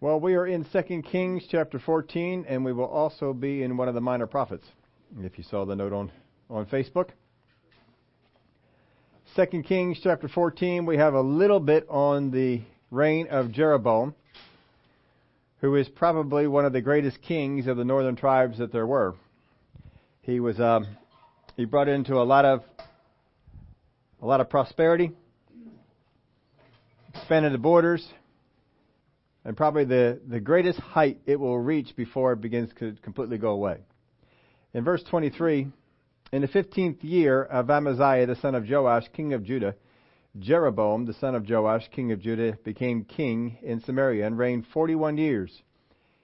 Well, we are in 2 Kings chapter 14, and we will also be in one of the minor prophets, if you saw the note on, on Facebook. 2 Kings chapter 14, we have a little bit on the reign of Jeroboam, who is probably one of the greatest kings of the northern tribes that there were. He was um, he brought into a lot of a lot of prosperity, expanded the borders, and probably the, the greatest height it will reach before it begins to completely go away. In verse 23, in the fifteenth year of Amaziah the son of Joash, king of Judah, Jeroboam the son of Joash, king of Judah, became king in Samaria and reigned forty one years.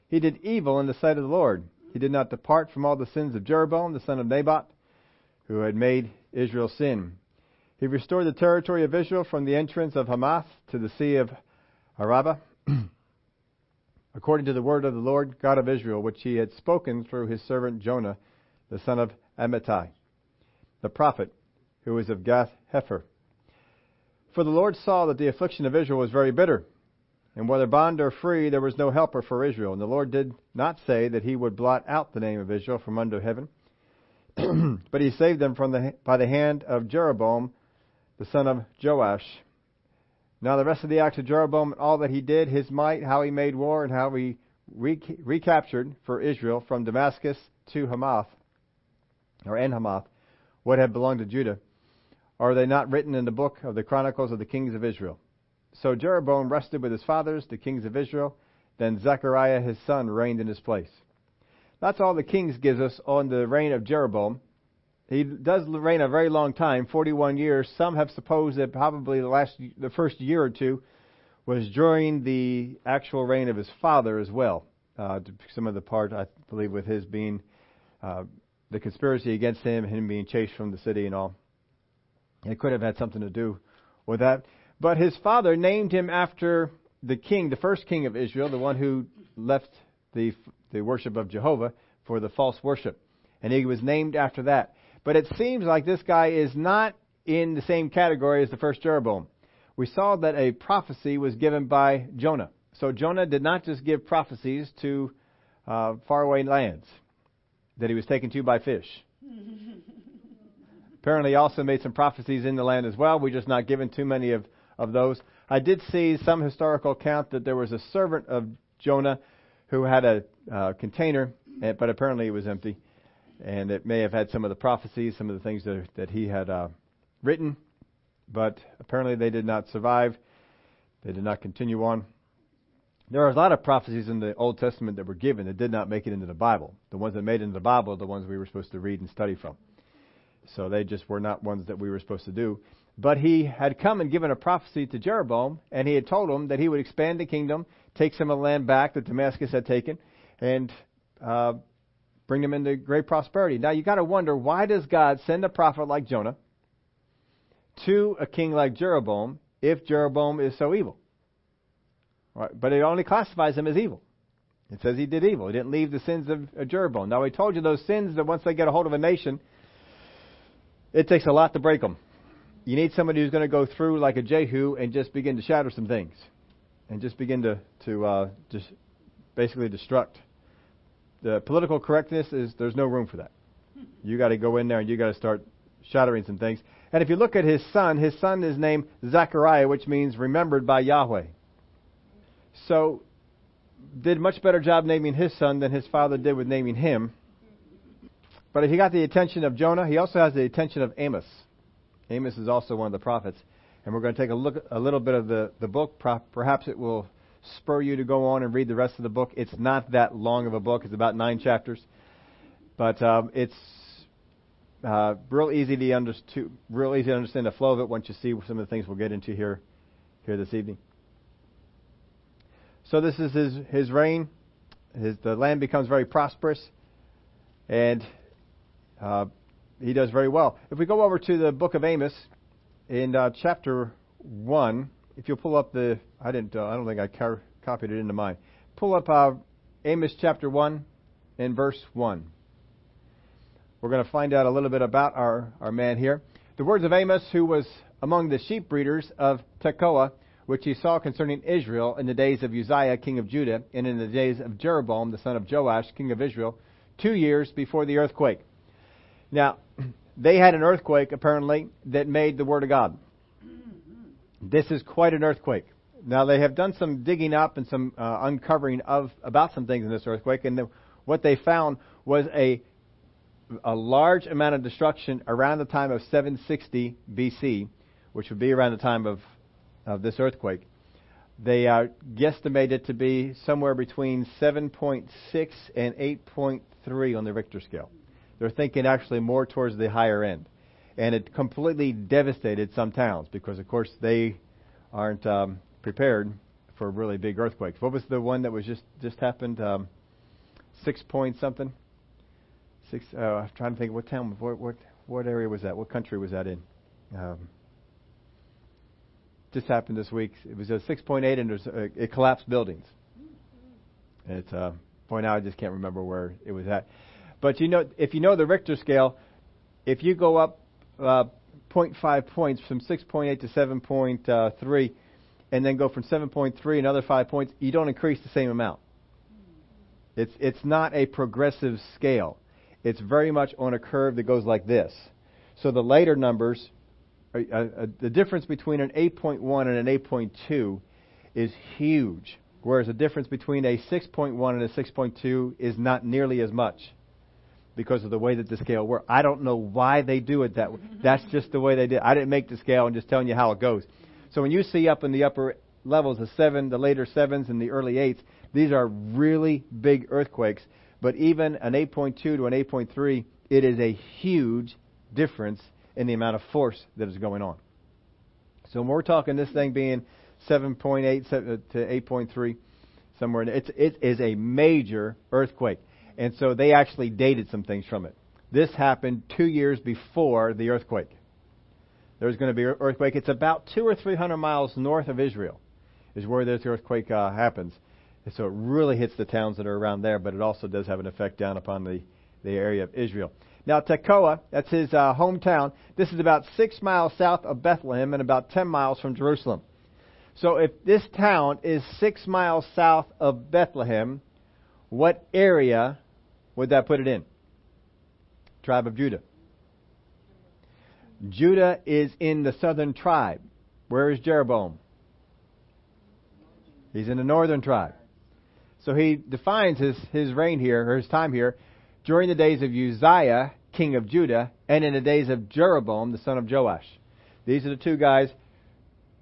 He did evil in the sight of the Lord. He did not depart from all the sins of Jeroboam the son of Nebat, who had made Israel sin. He restored the territory of Israel from the entrance of Hamath to the sea of Arabah according to the word of the Lord God of Israel, which he had spoken through his servant Jonah, the son of Amittai, the prophet, who was of Gath Hepher. For the Lord saw that the affliction of Israel was very bitter, and whether bond or free, there was no helper for Israel. And the Lord did not say that he would blot out the name of Israel from under heaven, but he saved them from the, by the hand of Jeroboam, the son of Joash, now, the rest of the acts of Jeroboam and all that he did, his might, how he made war, and how he recaptured for Israel from Damascus to Hamath, or En Hamath, what had belonged to Judah, are they not written in the book of the Chronicles of the Kings of Israel? So Jeroboam rested with his fathers, the kings of Israel. Then Zechariah his son reigned in his place. That's all the Kings gives us on the reign of Jeroboam. He does reign a very long time, 41 years. Some have supposed that probably the last, the first year or two was during the actual reign of his father as well. Uh, some of the part, I believe, with his being uh, the conspiracy against him, him being chased from the city and all. It could have had something to do with that. But his father named him after the king, the first king of Israel, the one who left the, the worship of Jehovah for the false worship. And he was named after that. But it seems like this guy is not in the same category as the first Jeroboam. We saw that a prophecy was given by Jonah. So Jonah did not just give prophecies to uh, faraway lands that he was taken to by fish. Apparently, he also made some prophecies in the land as well. We're just not given too many of, of those. I did see some historical account that there was a servant of Jonah who had a uh, container, eh, but apparently it was empty and it may have had some of the prophecies, some of the things that, that he had uh, written, but apparently they did not survive. They did not continue on. There are a lot of prophecies in the Old Testament that were given that did not make it into the Bible. The ones that made it into the Bible are the ones we were supposed to read and study from. So they just were not ones that we were supposed to do. But he had come and given a prophecy to Jeroboam, and he had told him that he would expand the kingdom, take some of the land back that Damascus had taken, and uh, bring them into great prosperity. Now you got to wonder why does God send a prophet like Jonah to a king like Jeroboam if Jeroboam is so evil? Right, but it only classifies him as evil. It says he did evil. He didn't leave the sins of Jeroboam. Now, we told you those sins that once they get a hold of a nation, it takes a lot to break them. You need somebody who's going to go through like a Jehu and just begin to shatter some things, and just begin to to uh, just basically destruct the political correctness is there's no room for that. You got to go in there and you got to start shattering some things. And if you look at his son, his son is named Zechariah, which means remembered by Yahweh. So, did much better job naming his son than his father did with naming him. But if he got the attention of Jonah, he also has the attention of Amos. Amos is also one of the prophets. And we're going to take a look a little bit of the, the book. Perhaps it will spur you to go on and read the rest of the book. It's not that long of a book. It's about nine chapters, but um, it's uh, real easy to understand. Real easy to understand the flow of it once you see some of the things we'll get into here here this evening. So this is his his reign. His the land becomes very prosperous, and uh, he does very well. If we go over to the book of Amos in uh, chapter one if you'll pull up the, I didn't, uh, I don't think I car- copied it into mine. Pull up uh, Amos chapter 1 and verse 1. We're going to find out a little bit about our, our man here. The words of Amos, who was among the sheep breeders of Tekoa, which he saw concerning Israel in the days of Uzziah, king of Judah, and in the days of Jeroboam, the son of Joash, king of Israel, two years before the earthquake. Now, they had an earthquake, apparently, that made the Word of God. This is quite an earthquake. Now, they have done some digging up and some uh, uncovering of about some things in this earthquake, and the, what they found was a a large amount of destruction around the time of 760 BC, which would be around the time of, of this earthquake. They are guesstimated to be somewhere between 7.6 and 8.3 on the Richter scale. They're thinking actually more towards the higher end. And it completely devastated some towns because, of course, they aren't um, prepared for really big earthquakes. What was the one that was just just happened? Um, six point something. Six. Uh, I'm trying to think. What town? What what what area was that? What country was that in? Um, just happened this week. It was a 6.8, and there's a, it collapsed buildings. It's uh, point out. I just can't remember where it was at. But you know, if you know the Richter scale, if you go up uh, 0.5 points from 6.8 to 7.3, and then go from 7.3 another five points, you don't increase the same amount. It's it's not a progressive scale. It's very much on a curve that goes like this. So the later numbers, uh, uh, the difference between an 8.1 and an 8.2 is huge, whereas the difference between a 6.1 and a 6.2 is not nearly as much because of the way that the scale works. I don't know why they do it that way. Mm-hmm. That's just the way they did. I didn't make the scale. I'm just telling you how it goes. So when you see up in the upper levels, the seven, the later sevens, and the early eights, these are really big earthquakes. But even an 8.2 to an 8.3, it is a huge difference in the amount of force that is going on. So when we're talking this thing being 7.8 to 8.3, somewhere in it's, it is a major earthquake. And so they actually dated some things from it. This happened two years before the earthquake. There's going to be an earthquake. It's about two or three hundred miles north of Israel, is where this earthquake uh, happens. And so it really hits the towns that are around there, but it also does have an effect down upon the, the area of Israel. Now, Tekoa, that's his uh, hometown. This is about six miles south of Bethlehem and about 10 miles from Jerusalem. So if this town is six miles south of Bethlehem, what area would that put it in? Tribe of Judah. Judah is in the southern tribe. Where is Jeroboam? He's in the northern tribe. So he defines his, his reign here, or his time here, during the days of Uzziah, king of Judah, and in the days of Jeroboam, the son of Joash. These are the two guys.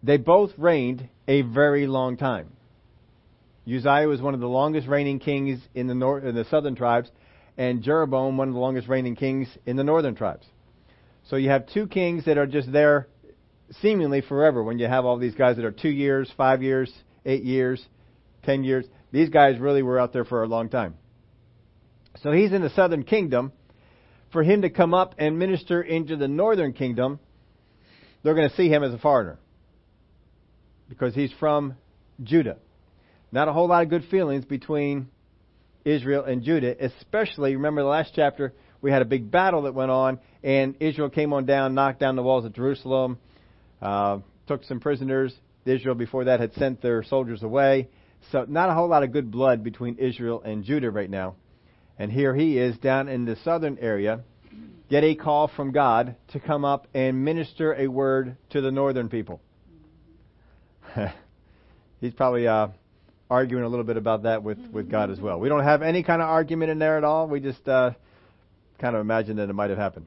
They both reigned a very long time. Uzziah was one of the longest reigning kings in the, in the southern tribes, and Jeroboam, one of the longest reigning kings in the northern tribes. So you have two kings that are just there seemingly forever when you have all these guys that are two years, five years, eight years, ten years. These guys really were out there for a long time. So he's in the southern kingdom. For him to come up and minister into the northern kingdom, they're going to see him as a foreigner. Because he's from Judah. Not a whole lot of good feelings between Israel and Judah, especially, remember the last chapter, we had a big battle that went on, and Israel came on down, knocked down the walls of Jerusalem, uh, took some prisoners. Israel, before that, had sent their soldiers away. So not a whole lot of good blood between Israel and Judah right now. And here he is down in the southern area, get a call from God to come up and minister a word to the northern people. He's probably uh, arguing a little bit about that with, with God as well. We don't have any kind of argument in there at all. We just uh, kind of imagine that it might have happened.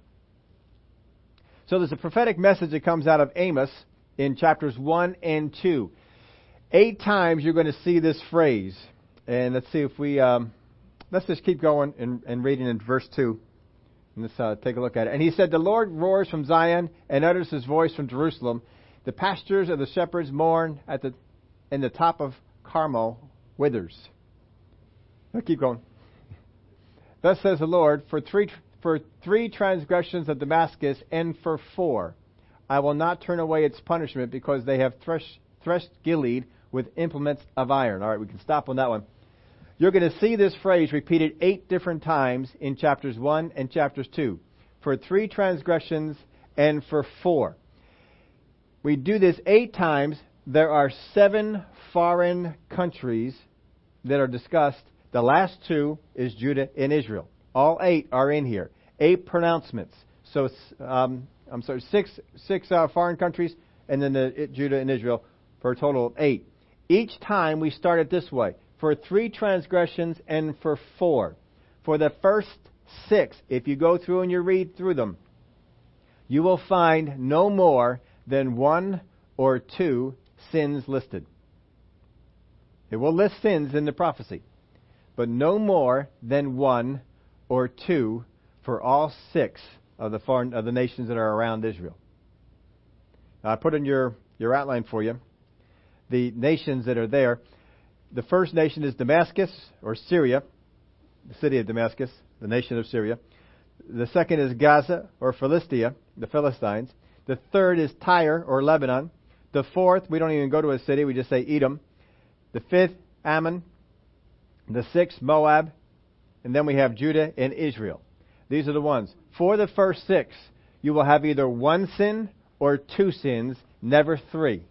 So there's a prophetic message that comes out of Amos in chapters 1 and 2. Eight times you're going to see this phrase. And let's see if we, um, let's just keep going and, and reading in verse 2. And let's uh, take a look at it. And he said, The Lord roars from Zion and utters his voice from Jerusalem. The pastures of the shepherds mourn at the, in the top of Carmel withers. Now keep going. Thus says the Lord, for three, for three transgressions of Damascus and for four, I will not turn away its punishment because they have threshed, threshed Gilead with implements of iron. All right, we can stop on that one. You're going to see this phrase repeated eight different times in chapters 1 and chapters 2. For three transgressions and for four. We do this eight times there are seven foreign countries that are discussed. The last two is Judah and Israel. All eight are in here. Eight pronouncements. So, um, I'm sorry, six six uh, foreign countries, and then the, it, Judah and Israel for a total of eight. Each time we start it this way: for three transgressions and for four. For the first six, if you go through and you read through them, you will find no more than one or two sins listed. It will list sins in the prophecy, but no more than one or two for all six of the foreign of the nations that are around Israel. Now, I put in your, your outline for you the nations that are there. The first nation is Damascus or Syria, the city of Damascus, the nation of Syria. The second is Gaza or Philistia, the Philistines. The third is Tyre or Lebanon. The fourth, we don't even go to a city, we just say Edom. The fifth, Ammon. The sixth, Moab. And then we have Judah and Israel. These are the ones. For the first six, you will have either one sin or two sins, never three.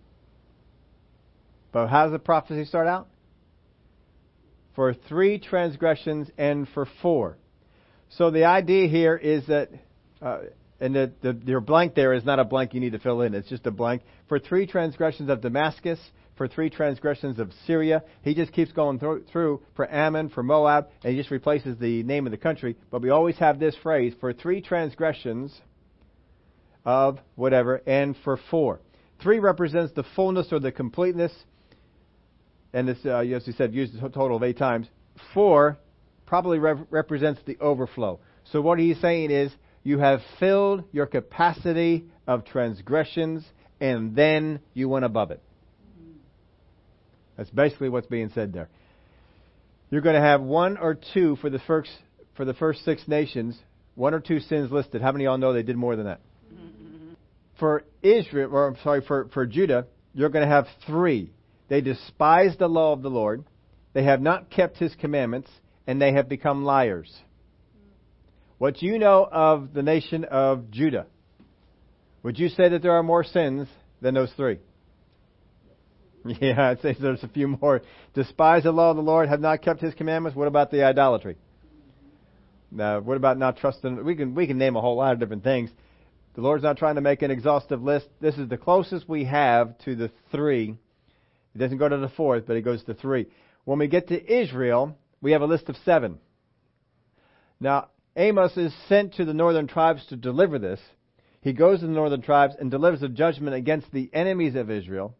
But how does the prophecy start out? For three transgressions and for four. So the idea here is that uh, and the, the, your blank there is not a blank you need to fill in. It's just a blank. For three transgressions of Damascus, for three transgressions of Syria. He just keeps going through, through for Ammon, for Moab, and he just replaces the name of the country. But we always have this phrase for three transgressions of whatever, and for four. Three represents the fullness or the completeness, and this, uh, as we said, used a total of eight times. Four probably re- represents the overflow. So what he's saying is you have filled your capacity of transgressions, and then you went above it. That's basically what's being said there. You're going to have one or two for the first for the first six nations, one or two sins listed. How many of y'all know they did more than that? Mm-hmm. For Israel, or I'm sorry, for, for Judah, you're going to have three. They despise the law of the Lord, they have not kept his commandments, and they have become liars. What do you know of the nation of Judah, would you say that there are more sins than those three? Yeah, I'd say there's a few more. Despise the law of the Lord, have not kept His commandments. What about the idolatry? Now, what about not trusting? We can we can name a whole lot of different things. The Lord's not trying to make an exhaustive list. This is the closest we have to the three. It doesn't go to the fourth, but it goes to three. When we get to Israel, we have a list of seven. Now, Amos is sent to the northern tribes to deliver this. He goes to the northern tribes and delivers a judgment against the enemies of Israel,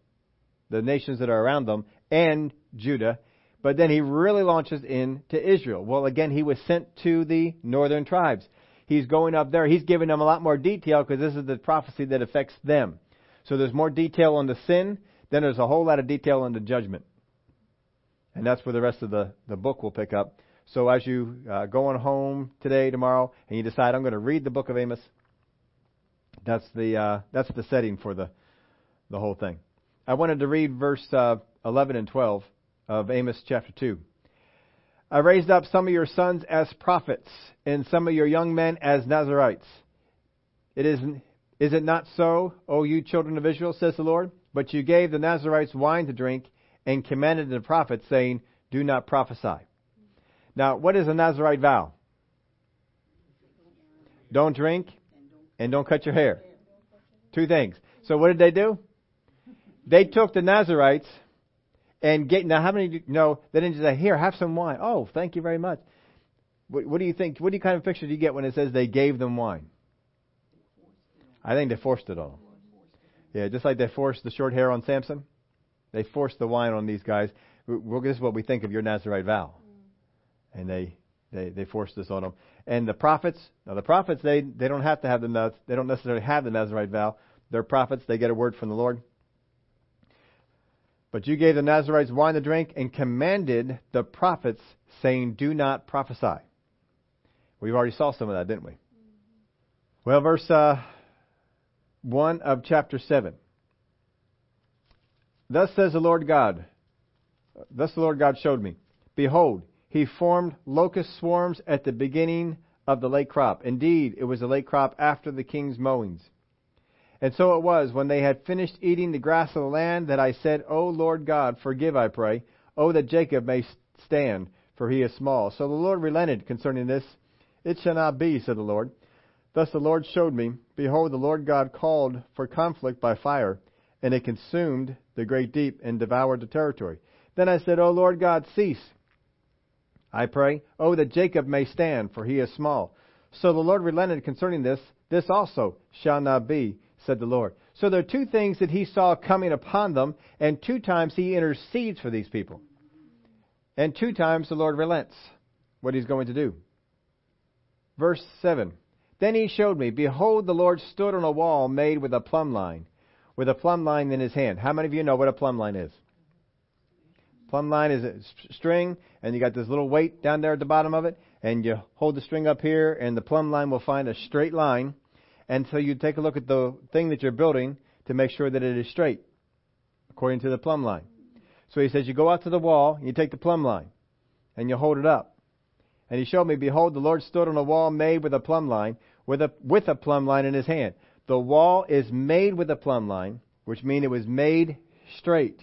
the nations that are around them, and Judah. But then he really launches into Israel. Well, again, he was sent to the northern tribes. He's going up there. He's giving them a lot more detail because this is the prophecy that affects them. So there's more detail on the sin, then there's a whole lot of detail on the judgment. And that's where the rest of the, the book will pick up. So as you uh, go on home today, tomorrow, and you decide I'm going to read the book of Amos, that's the uh, that's the setting for the the whole thing. I wanted to read verse uh, 11 and 12 of Amos chapter 2. I raised up some of your sons as prophets, and some of your young men as Nazarites. It is is it not so, O you children of Israel, says the Lord? But you gave the Nazarites wine to drink, and commanded the prophets, saying, Do not prophesy. Now, what is a Nazarite vow? Don't drink and don't cut your hair. Two things. So what did they do? They took the Nazarites and get now how many know they didn't just say here have some wine. Oh, thank you very much. What, what do you think? What do you kind of picture do you get when it says they gave them wine? I think they forced it on them. Yeah, just like they forced the short hair on Samson. They forced the wine on these guys. This is what we think of your Nazarite vow and they they they forced this on them. And the prophets, now the prophets they they don't have to have the they don't necessarily have the Nazarite vow. They're prophets; they get a word from the Lord. But you gave the Nazarites wine to drink and commanded the prophets, saying, "Do not prophesy." We've already saw some of that, didn't we? Well, verse uh, one of chapter seven. Thus says the Lord God. Thus the Lord God showed me. Behold, he formed locust swarms at the beginning of the late crop. Indeed, it was the late crop after the king's mowings. And so it was, when they had finished eating the grass of the land, that I said, O Lord God, forgive, I pray. O that Jacob may stand, for he is small. So the Lord relented concerning this. It shall not be, said the Lord. Thus the Lord showed me, Behold, the Lord God called for conflict by fire, and it consumed the great deep and devoured the territory. Then I said, O Lord God, cease. I pray, Oh, that Jacob may stand, for he is small. So the Lord relented concerning this. This also shall not be, said the Lord. So there are two things that he saw coming upon them, and two times he intercedes for these people. And two times the Lord relents what he's going to do. Verse 7 Then he showed me, Behold, the Lord stood on a wall made with a plumb line, with a plumb line in his hand. How many of you know what a plumb line is? Plumb line is a string, and you got this little weight down there at the bottom of it, and you hold the string up here, and the plumb line will find a straight line. And so you take a look at the thing that you're building to make sure that it is straight, according to the plumb line. So he says, You go out to the wall, you take the plumb line, and you hold it up. And he showed me, Behold, the Lord stood on a wall made with a plumb line, with a, with a plumb line in his hand. The wall is made with a plumb line, which means it was made straight,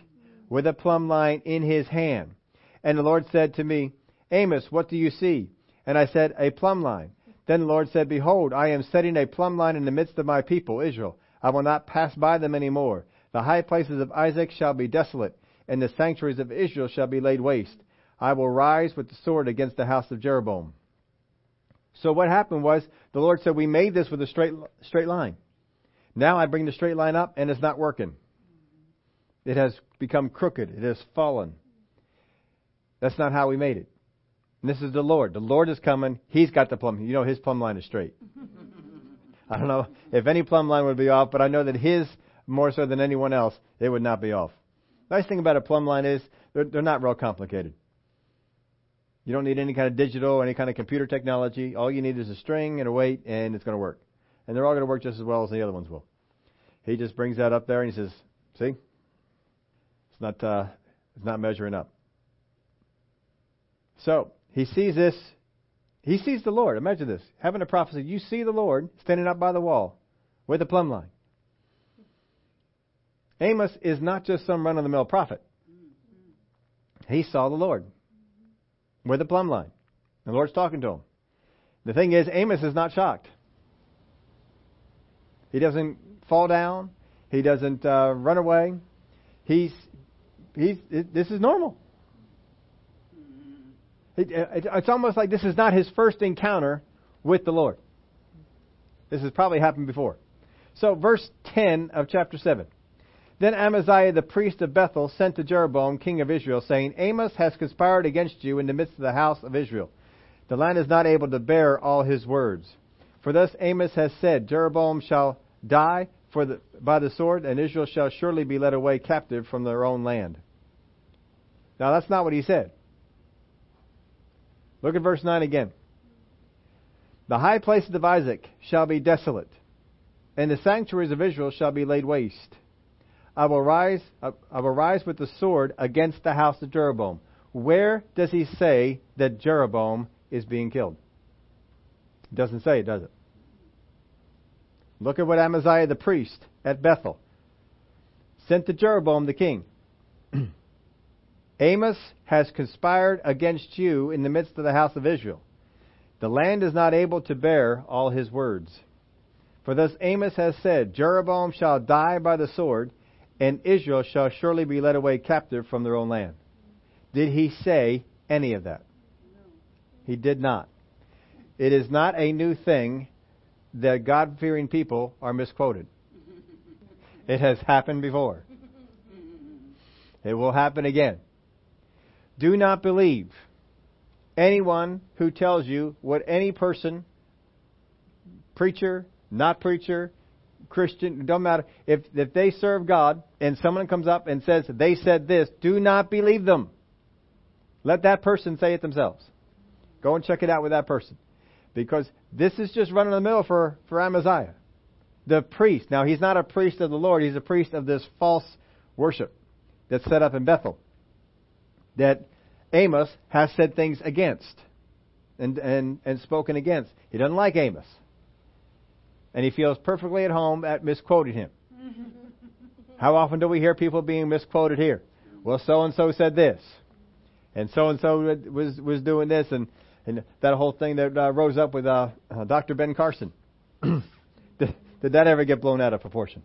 with a plumb line in his hand. And the Lord said to me, Amos, what do you see? And I said, A plumb line. Then the Lord said, Behold, I am setting a plumb line in the midst of my people, Israel. I will not pass by them any more. The high places of Isaac shall be desolate, and the sanctuaries of Israel shall be laid waste. I will rise with the sword against the house of Jeroboam. So what happened was the Lord said, We made this with a straight, straight line. Now I bring the straight line up and it's not working. It has become crooked. It has fallen. That's not how we made it. And this is the Lord. The Lord is coming. He's got the plumb. You know his plumb line is straight. I don't know if any plumb line would be off, but I know that his, more so than anyone else, it would not be off. Nice thing about a plumb line is they're, they're not real complicated. You don't need any kind of digital any kind of computer technology. All you need is a string and a weight, and it's going to work. And they're all going to work just as well as the other ones will. He just brings that up there and he says, "See, not uh, it's not measuring up." So he sees this. He sees the Lord. Imagine this: having a prophecy. You see the Lord standing up by the wall with a plumb line. Amos is not just some run of the mill prophet. He saw the Lord with a plumb line. The Lord's talking to him. The thing is, Amos is not shocked. He doesn't fall down. He doesn't uh, run away. He's, he's, this is normal. It, it, it's almost like this is not his first encounter with the Lord. This has probably happened before. So, verse 10 of chapter 7. Then Amaziah the priest of Bethel sent to Jeroboam, king of Israel, saying, Amos has conspired against you in the midst of the house of Israel. The land is not able to bear all his words. For thus Amos has said, Jeroboam shall die the, by the sword, and Israel shall surely be led away captive from their own land. Now that's not what he said. Look at verse 9 again. The high places of Isaac shall be desolate, and the sanctuaries of Israel shall be laid waste. I will rise, I will rise with the sword against the house of Jeroboam. Where does he say that Jeroboam is being killed? It doesn't say it, does it? Look at what Amaziah the priest at Bethel sent to Jeroboam the king. Amos has conspired against you in the midst of the house of Israel. The land is not able to bear all his words. For thus Amos has said, Jeroboam shall die by the sword, and Israel shall surely be led away captive from their own land. Did he say any of that? He did not. It is not a new thing that God fearing people are misquoted. It has happened before. It will happen again. Do not believe anyone who tells you what any person, preacher, not preacher, Christian, don't matter. If, if they serve God and someone comes up and says they said this, do not believe them. Let that person say it themselves. Go and check it out with that person. Because this is just running the mill for, for Amaziah. The priest. Now, he's not a priest of the Lord. He's a priest of this false worship that's set up in Bethel. That Amos has said things against and, and, and spoken against. He doesn't like Amos. and he feels perfectly at home at misquoting him. How often do we hear people being misquoted here? Well, so and so said this, and so and so was was doing this, and and that whole thing that uh, rose up with uh, uh, Dr. Ben Carson. did, did that ever get blown out of proportion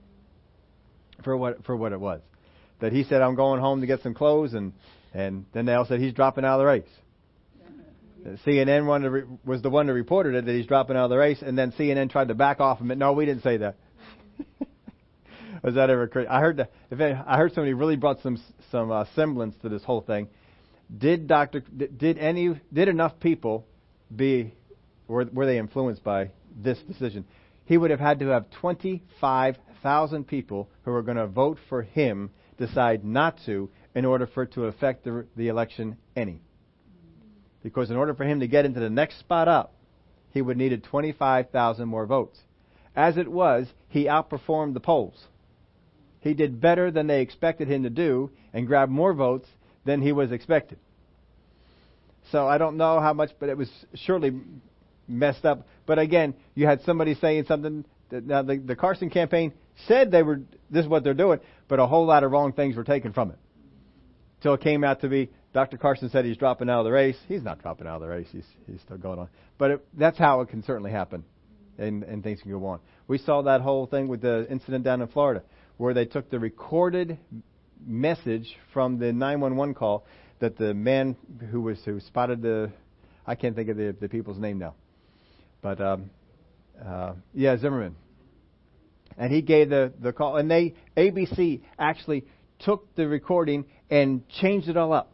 for what for what it was? That he said, "I'm going home to get some clothes," and and then they all said he's dropping out of the race. CNN re- was the one that reported it that he's dropping out of the race, and then CNN tried to back off him. No, we didn't say that. was that ever crazy? I heard that. If it, I heard somebody really brought some some uh, semblance to this whole thing. Did Doctor did any did enough people be were were they influenced by this decision? He would have had to have twenty five thousand people who were going to vote for him decide not to in order for it to affect the, the election any. Because in order for him to get into the next spot up, he would needed 25,000 more votes. As it was, he outperformed the polls. He did better than they expected him to do and grabbed more votes than he was expected. So I don't know how much, but it was surely messed up. But again, you had somebody saying something. That, now the, the Carson campaign said they were this is what they're doing, but a whole lot of wrong things were taken from it. Till it came out to be Dr. Carson said he's dropping out of the race. He's not dropping out of the race. He's he's still going on. But it, that's how it can certainly happen, and and things can go on. We saw that whole thing with the incident down in Florida, where they took the recorded message from the 911 call that the man who was who spotted the I can't think of the the people's name now, but um, uh, yeah Zimmerman, and he gave the the call, and they ABC actually took the recording and changed it all up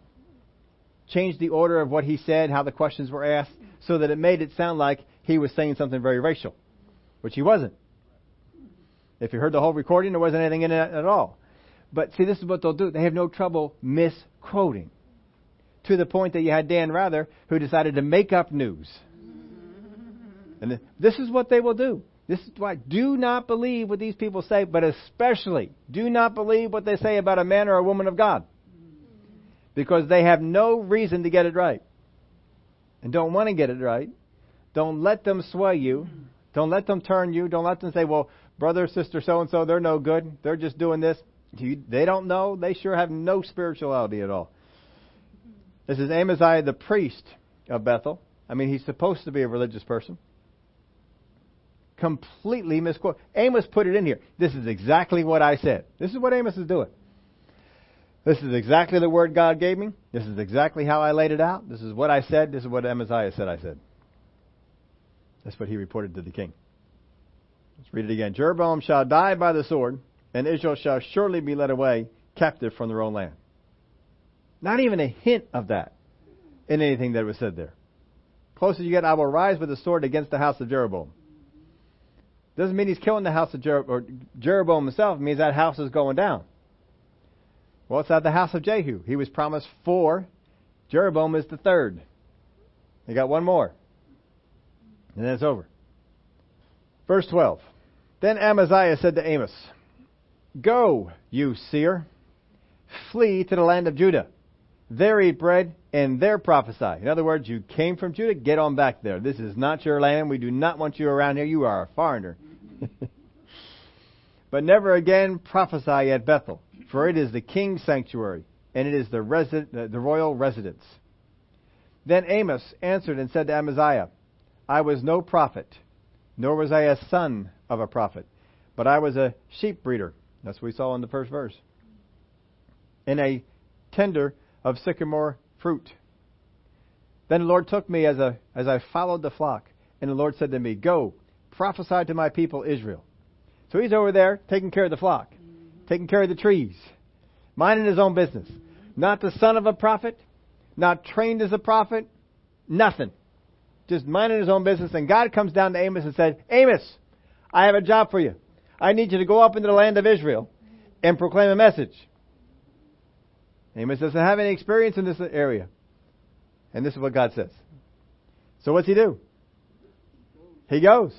changed the order of what he said, how the questions were asked, so that it made it sound like he was saying something very racial, which he wasn't. If you heard the whole recording, there wasn't anything in it at all. But see, this is what they'll do. They have no trouble misquoting. To the point that you had Dan Rather, who decided to make up news. And this is what they will do. This is why do not believe what these people say, but especially do not believe what they say about a man or a woman of God because they have no reason to get it right and don't want to get it right. Don't let them sway you. Don't let them turn you. Don't let them say, well, brother, sister, so and so, they're no good. They're just doing this. They don't know. They sure have no spirituality at all. This is Amaziah, the priest of Bethel. I mean, he's supposed to be a religious person. Completely misquote. Amos put it in here. This is exactly what I said. This is what Amos is doing. This is exactly the word God gave me. This is exactly how I laid it out. This is what I said. This is what Amaziah said I said. That's what he reported to the king. Let's read it again. Jeroboam shall die by the sword, and Israel shall surely be led away captive from their own land. Not even a hint of that in anything that was said there. Closer you get, I will rise with the sword against the house of Jeroboam. Doesn't mean he's killing the house of Jeroboam, Jeroboam himself. It means that house is going down. Well, it's at the house of Jehu. He was promised four. Jeroboam is the third. He got one more. And then it's over. Verse 12. Then Amaziah said to Amos, Go, you seer, flee to the land of Judah. There eat bread, and there prophesy. In other words, you came from Judah, get on back there. This is not your land. We do not want you around here. You are a foreigner. but never again prophesy at Bethel for it is the king's sanctuary, and it is the, resi- the royal residence. Then Amos answered and said to Amaziah, I was no prophet, nor was I a son of a prophet, but I was a sheep breeder. That's what we saw in the first verse. In a tender of sycamore fruit. Then the Lord took me as, a, as I followed the flock, and the Lord said to me, Go, prophesy to my people Israel. So he's over there taking care of the flock taking care of the trees, minding his own business. Not the son of a prophet, not trained as a prophet, nothing. Just minding his own business. And God comes down to Amos and said, Amos, I have a job for you. I need you to go up into the land of Israel and proclaim a message. Amos doesn't have any experience in this area. And this is what God says. So what's he do? He goes.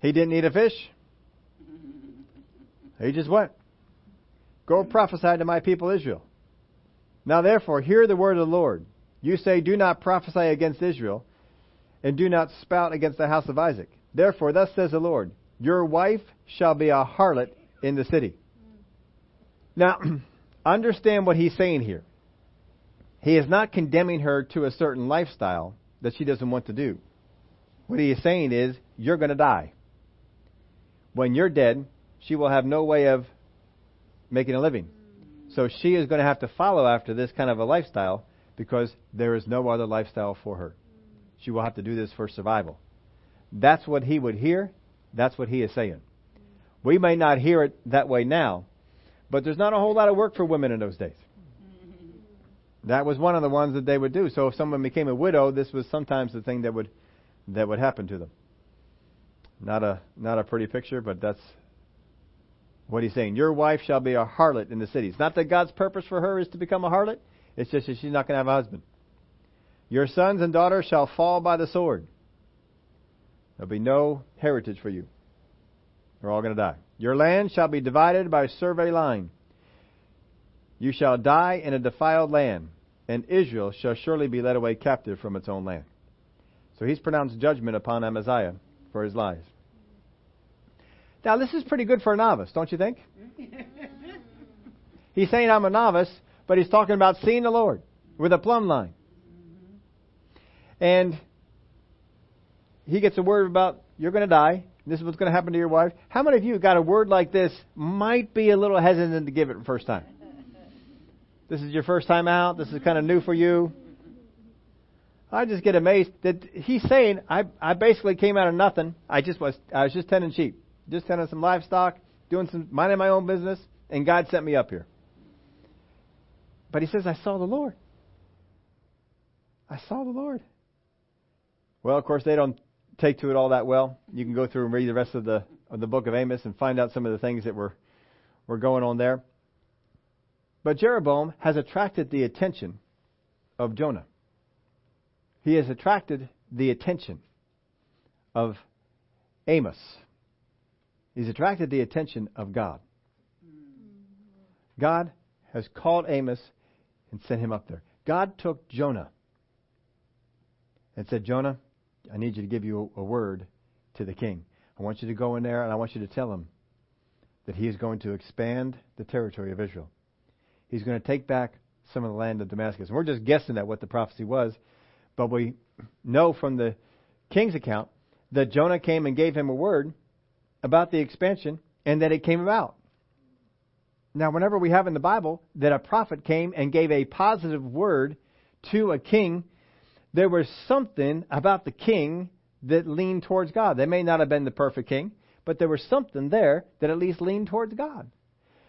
He didn't need a fish. He just went. Go prophesy to my people Israel. Now therefore, hear the word of the Lord. You say, Do not prophesy against Israel, and do not spout against the house of Isaac. Therefore, thus says the Lord, your wife shall be a harlot in the city. Now, understand what he's saying here. He is not condemning her to a certain lifestyle that she doesn't want to do. What he is saying is, you're going to die. When you're dead, she will have no way of making a living. So she is going to have to follow after this kind of a lifestyle because there is no other lifestyle for her. She will have to do this for survival. That's what he would hear. That's what he is saying. We may not hear it that way now, but there's not a whole lot of work for women in those days. That was one of the ones that they would do. So if someone became a widow, this was sometimes the thing that would that would happen to them. Not a not a pretty picture, but that's what he's saying. Your wife shall be a harlot in the city. It's not that God's purpose for her is to become a harlot. It's just that she's not going to have a husband. Your sons and daughters shall fall by the sword. There'll be no heritage for you. They're all going to die. Your land shall be divided by a survey line. You shall die in a defiled land, and Israel shall surely be led away captive from its own land. So he's pronounced judgment upon Amaziah for his lies. Now, this is pretty good for a novice, don't you think? he's saying I'm a novice, but he's talking about seeing the Lord with a plumb line. And he gets a word about you're going to die. This is what's going to happen to your wife. How many of you got a word like this might be a little hesitant to give it the first time? This is your first time out. This is kind of new for you. I just get amazed that he's saying I I basically came out of nothing. I just was I was just tending sheep, just tending some livestock, doing some minding my own business, and God sent me up here. But he says I saw the Lord. I saw the Lord. Well, of course they don't take to it all that well. You can go through and read the rest of the of the book of Amos and find out some of the things that were were going on there. But Jeroboam has attracted the attention of Jonah. He has attracted the attention of Amos. He's attracted the attention of God. God has called Amos and sent him up there. God took Jonah and said, Jonah, I need you to give you a word to the king. I want you to go in there and I want you to tell him that he is going to expand the territory of Israel. He's going to take back some of the land of Damascus. And we're just guessing at what the prophecy was, but we know from the king's account that Jonah came and gave him a word about the expansion and that it came about. Now, whenever we have in the Bible that a prophet came and gave a positive word to a king there was something about the king that leaned towards God. They may not have been the perfect king, but there was something there that at least leaned towards God.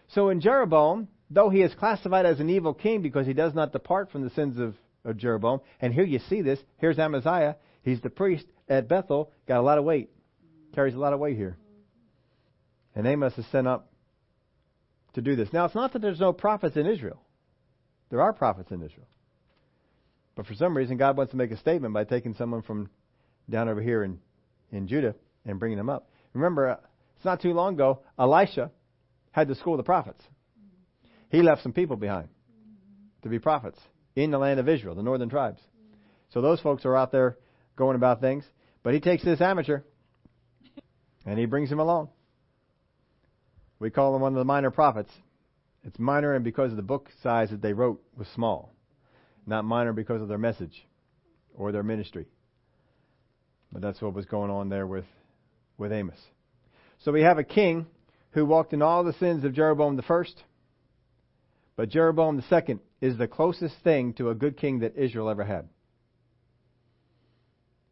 So in Jeroboam, though he is classified as an evil king because he does not depart from the sins of, of Jeroboam, and here you see this, here's Amaziah, he's the priest at Bethel, got a lot of weight, carries a lot of weight here. And Amos is sent up to do this. Now, it's not that there's no prophets in Israel. There are prophets in Israel. But for some reason, God wants to make a statement by taking someone from down over here in, in Judah and bringing them up. Remember, uh, it's not too long ago, Elisha had the school the prophets. He left some people behind to be prophets in the land of Israel, the northern tribes. So those folks are out there going about things. But he takes this amateur and he brings him along. We call him one of the minor prophets. It's minor and because of the book size that they wrote was small not minor because of their message or their ministry. But that's what was going on there with, with Amos. So we have a king who walked in all the sins of Jeroboam the first, but Jeroboam the second is the closest thing to a good king that Israel ever had.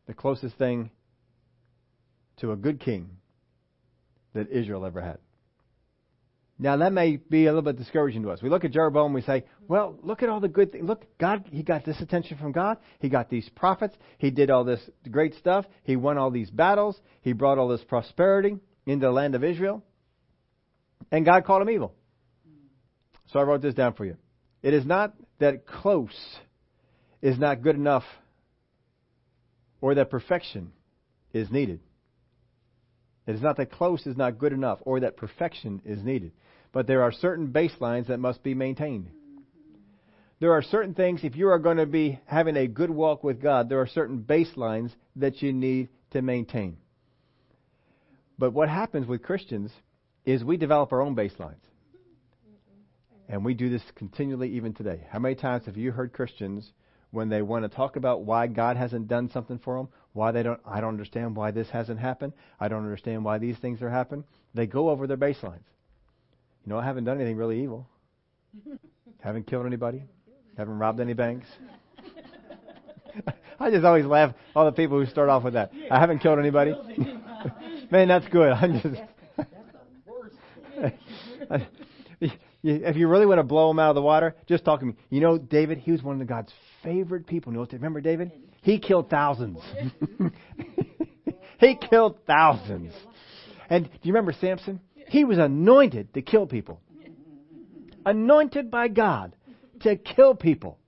The closest thing to a good king that Israel ever had. Now that may be a little bit discouraging to us. We look at Jeroboam we say, well, look at all the good things. Look, God, he got this attention from God. He got these prophets. He did all this great stuff. He won all these battles. He brought all this prosperity into the land of Israel. And God called him evil. So I wrote this down for you. It is not that close is not good enough or that perfection is needed. It is not that close is not good enough or that perfection is needed. But there are certain baselines that must be maintained. There are certain things, if you are going to be having a good walk with God, there are certain baselines that you need to maintain. But what happens with Christians is we develop our own baselines. And we do this continually even today. How many times have you heard Christians when they want to talk about why God hasn't done something for them, why they don't I don't understand why this hasn't happened, I don't understand why these things are happening, they go over their baselines. You know, I haven't done anything really evil. haven't killed anybody. Haven't robbed any banks. I just always laugh all the people who start off with that. I haven't killed anybody. Man, that's good. I'm just. if you really want to blow him out of the water, just talk to me. You know, David, he was one of the God's favorite people. You know, remember David? He killed thousands. he killed thousands. And do you remember Samson? He was anointed to kill people. Anointed by God to kill people.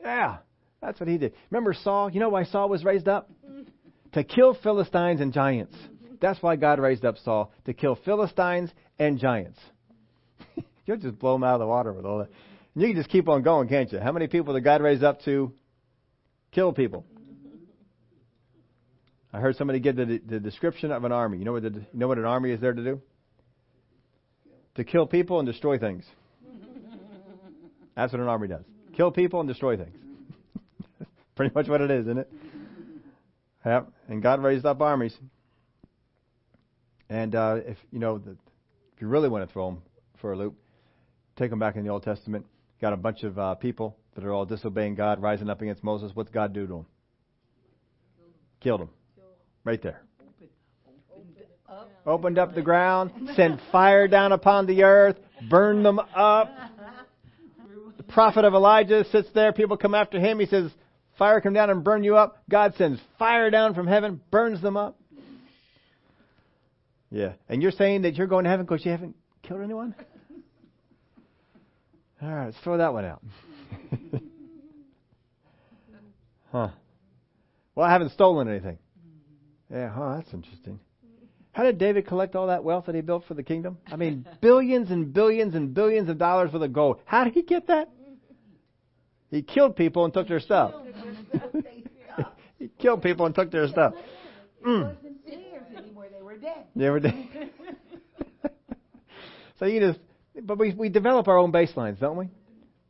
Yeah. That's what he did. Remember Saul? You know why Saul was raised up? To kill Philistines and giants. That's why God raised up Saul, to kill Philistines and giants. You'll just blow them out of the water with all that. And you can just keep on going, can't you? How many people did God raise up to kill people? I heard somebody give the, the description of an army. You know what the, you know what an army is there to do? To kill people and destroy things. That's what an army does. Kill people and destroy things. Pretty much what it is, isn't it? Yep. And God raised up armies. And uh, if you know, the, if you really want to throw them for a loop, take them back in the Old Testament. Got a bunch of uh, people that are all disobeying God, rising up against Moses. What's God do to them? Killed them. Right there. Opened up the ground, sent fire down upon the earth, burned them up. The prophet of Elijah sits there. People come after him. He says, Fire come down and burn you up. God sends fire down from heaven, burns them up. Yeah. And you're saying that you're going to heaven because you haven't killed anyone? All right, let's throw that one out. huh. Well, I haven't stolen anything. Yeah, huh, that's interesting. How did David collect all that wealth that he built for the kingdom? I mean, billions and billions and billions of dollars worth of gold. How did he get that? He killed people and took their stuff. he killed people and took their stuff. Mm. They were dead. so you just, but we we develop our own baselines, don't we?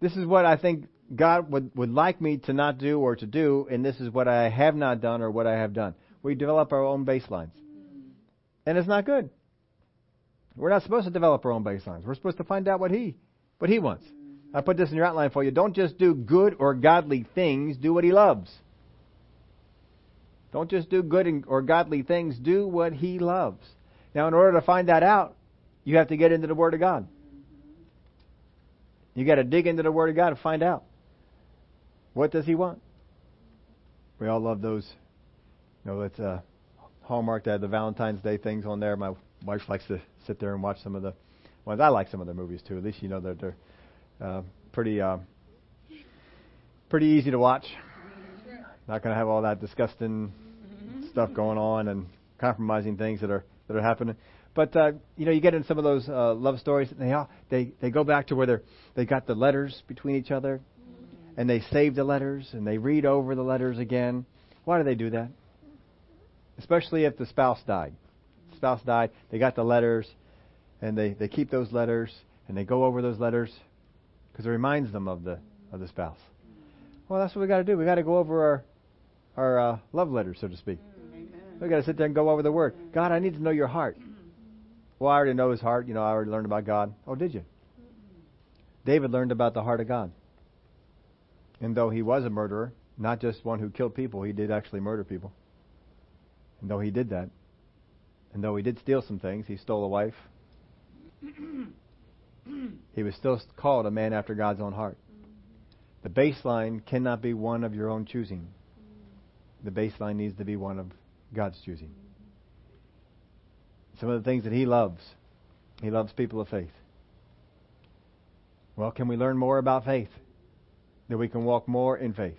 This is what I think God would would like me to not do or to do, and this is what I have not done or what I have done. We develop our own baselines, and it's not good. We're not supposed to develop our own baselines. We're supposed to find out what He what He wants. I put this in your outline for you. Don't just do good or godly things, do what He loves. Don't just do good or godly things, do what He loves. Now, in order to find that out, you have to get into the Word of God. You got to dig into the Word of God to find out. What does He want? We all love those. You know, it's uh, Hallmark that the Valentine's Day things on there. My wife likes to sit there and watch some of the ones. I like some of their movies too. At least you know that they're uh, pretty uh, pretty easy to watch. Not going to have all that disgusting stuff going on and compromising things that are that are happening. But uh, you know, you get in some of those uh, love stories. And they all, they they go back to where they they got the letters between each other, and they save the letters and they read over the letters again. Why do they do that? Especially if the spouse died. The spouse died. They got the letters, and they they keep those letters and they go over those letters because it reminds them of the of the spouse. Well, that's what we got to do. We got to go over our our uh, love letters, so to speak. We got to sit there and go over the word. God, I need to know your heart. Well, I already know his heart. You know, I already learned about God. Oh, did you? David learned about the heart of God. And though he was a murderer, not just one who killed people, he did actually murder people. And though he did that, and though he did steal some things, he stole a wife, he was still called a man after God's own heart. The baseline cannot be one of your own choosing. The baseline needs to be one of God's choosing. Some of the things that He loves. He loves people of faith. Well, can we learn more about faith? That we can walk more in faith.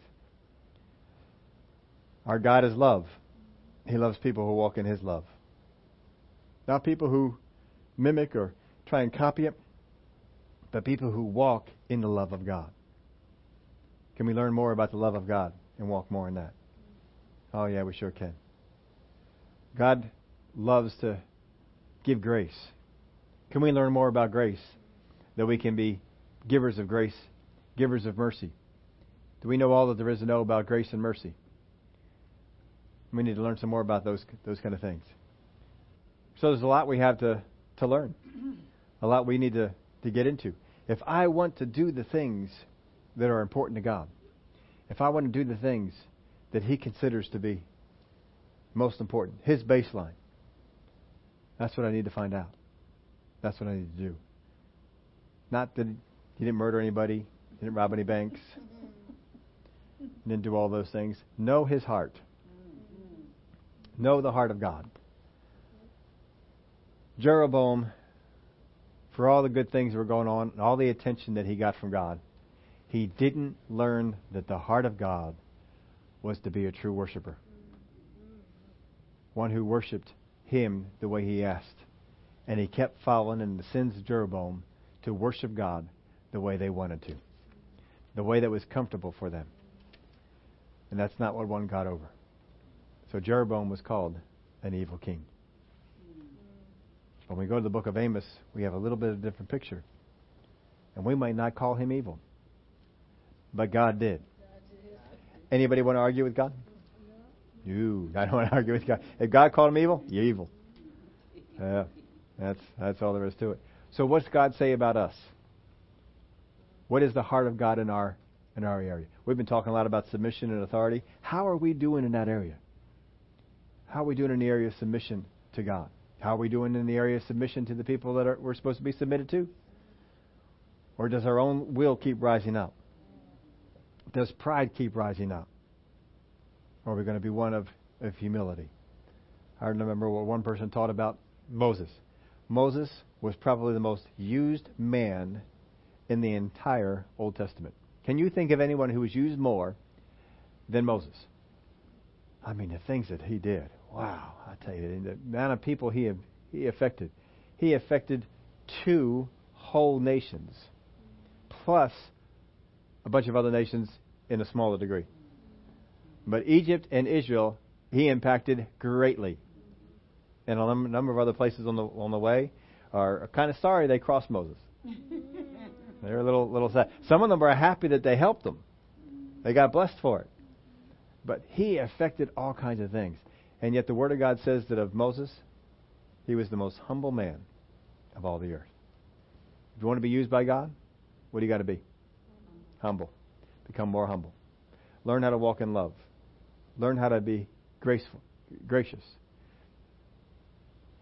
Our God is love. He loves people who walk in His love. Not people who mimic or try and copy it, but people who walk in the love of God. Can we learn more about the love of God and walk more in that? Oh, yeah, we sure can. God loves to give grace? Can we learn more about grace? That we can be givers of grace, givers of mercy. Do we know all that there is to know about grace and mercy? We need to learn some more about those those kind of things. So there's a lot we have to, to learn. A lot we need to, to get into. If I want to do the things that are important to God, if I want to do the things that He considers to be most important, His baseline, that's what I need to find out. That's what I need to do. Not that He didn't murder anybody, He didn't rob any banks, didn't do all those things. Know His heart. Know the heart of God. Jeroboam, for all the good things that were going on, and all the attention that he got from God, he didn't learn that the heart of God was to be a true worshiper. One who worshiped him the way he asked. And he kept following in the sins of Jeroboam to worship God the way they wanted to, the way that was comfortable for them. And that's not what won God over. So Jeroboam was called an evil king. When we go to the book of Amos, we have a little bit of a different picture. And we might not call him evil. But God did. Anybody want to argue with God? You. I don't want to argue with God. If God called him evil, you're evil. Yeah. That's that's all there is to it. So what's God say about us? What is the heart of God in our in our area? We've been talking a lot about submission and authority. How are we doing in that area? How are we doing in the area of submission to God? How are we doing in the area of submission to the people that are, we're supposed to be submitted to? Or does our own will keep rising up? Does pride keep rising up? Or are we going to be one of, of humility? I remember what one person taught about Moses. Moses was probably the most used man in the entire Old Testament. Can you think of anyone who was used more than Moses? I mean, the things that he did. Wow, I tell you, the amount of people he he affected. He affected two whole nations, plus a bunch of other nations in a smaller degree. But Egypt and Israel, he impacted greatly. And a number of other places on the on the way are kind of sorry they crossed Moses. They're a little little sad. Some of them are happy that they helped them. They got blessed for it. But he affected all kinds of things. And yet the Word of God says that of Moses, he was the most humble man of all the earth. If you want to be used by God, what do you got to be? Humble. Become more humble. Learn how to walk in love. Learn how to be graceful, gracious.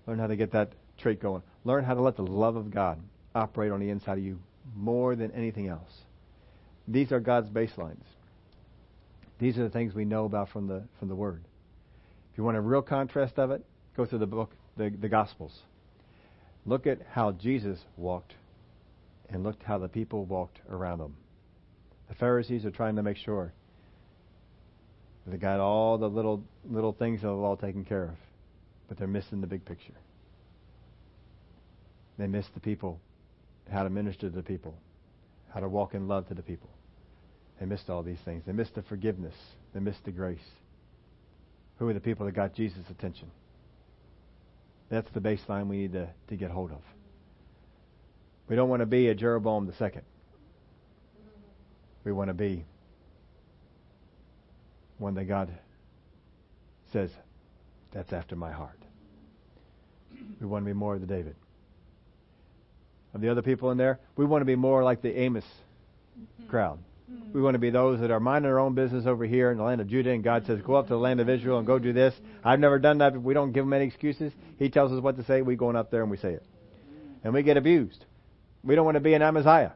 Learn how to get that trait going. Learn how to let the love of God operate on the inside of you more than anything else. These are God's baselines. These are the things we know about from the from the Word. If you want a real contrast of it, go through the book, the, the Gospels. Look at how Jesus walked, and look how the people walked around him. The Pharisees are trying to make sure they got all the little little things of the law taken care of, but they're missing the big picture. They miss the people, how to minister to the people, how to walk in love to the people. They missed all these things. They missed the forgiveness. They missed the grace. Who are the people that got Jesus' attention? That's the baseline we need to, to get hold of. We don't want to be a Jeroboam the second. We want to be one that God says, that's after my heart. We want to be more of the David. Of the other people in there, we want to be more like the Amos crowd. Mm-hmm. We want to be those that are minding our own business over here in the land of Judah, and God says, Go up to the land of Israel and go do this. I've never done that, but we don't give him any excuses. He tells us what to say, we go on up there and we say it. And we get abused. We don't want to be an Amaziah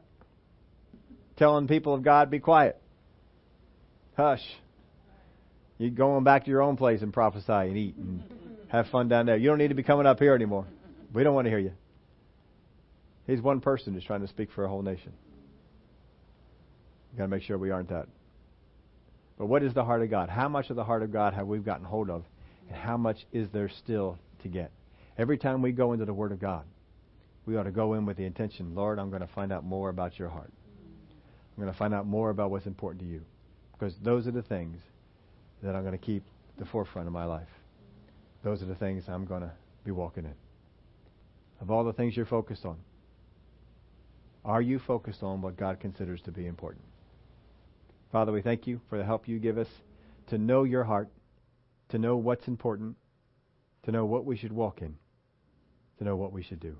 telling people of God, Be quiet. Hush. You're going back to your own place and prophesy and eat and have fun down there. You don't need to be coming up here anymore. We don't want to hear you. He's one person who's trying to speak for a whole nation. We've got to make sure we aren't that. But what is the heart of God? How much of the heart of God have we gotten hold of? And how much is there still to get? Every time we go into the Word of God, we ought to go in with the intention, Lord, I'm going to find out more about your heart. I'm going to find out more about what's important to you. Because those are the things that I'm going to keep the forefront of my life. Those are the things I'm going to be walking in. of all the things you're focused on, are you focused on what God considers to be important? Father, we thank you for the help you give us to know your heart, to know what's important, to know what we should walk in, to know what we should do.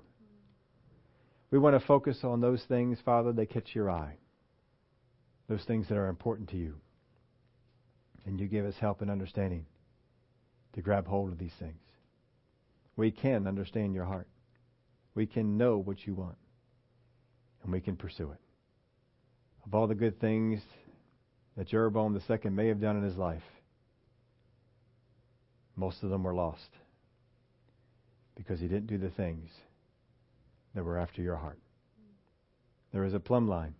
We want to focus on those things, Father, that catch your eye, those things that are important to you. And you give us help and understanding to grab hold of these things. We can understand your heart. We can know what you want. And we can pursue it. Of all the good things that Jeroboam II may have done in his life, most of them were lost because he didn't do the things that were after your heart. There is a plumb line,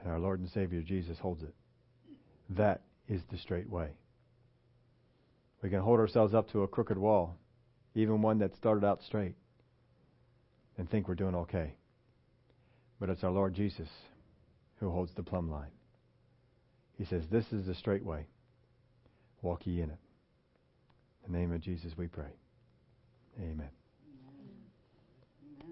and our Lord and Savior Jesus holds it. That is the straight way. We can hold ourselves up to a crooked wall, even one that started out straight, and think we're doing okay. But it's our Lord Jesus who holds the plumb line. He says, This is the straight way. Walk ye in it. In the name of Jesus we pray. Amen.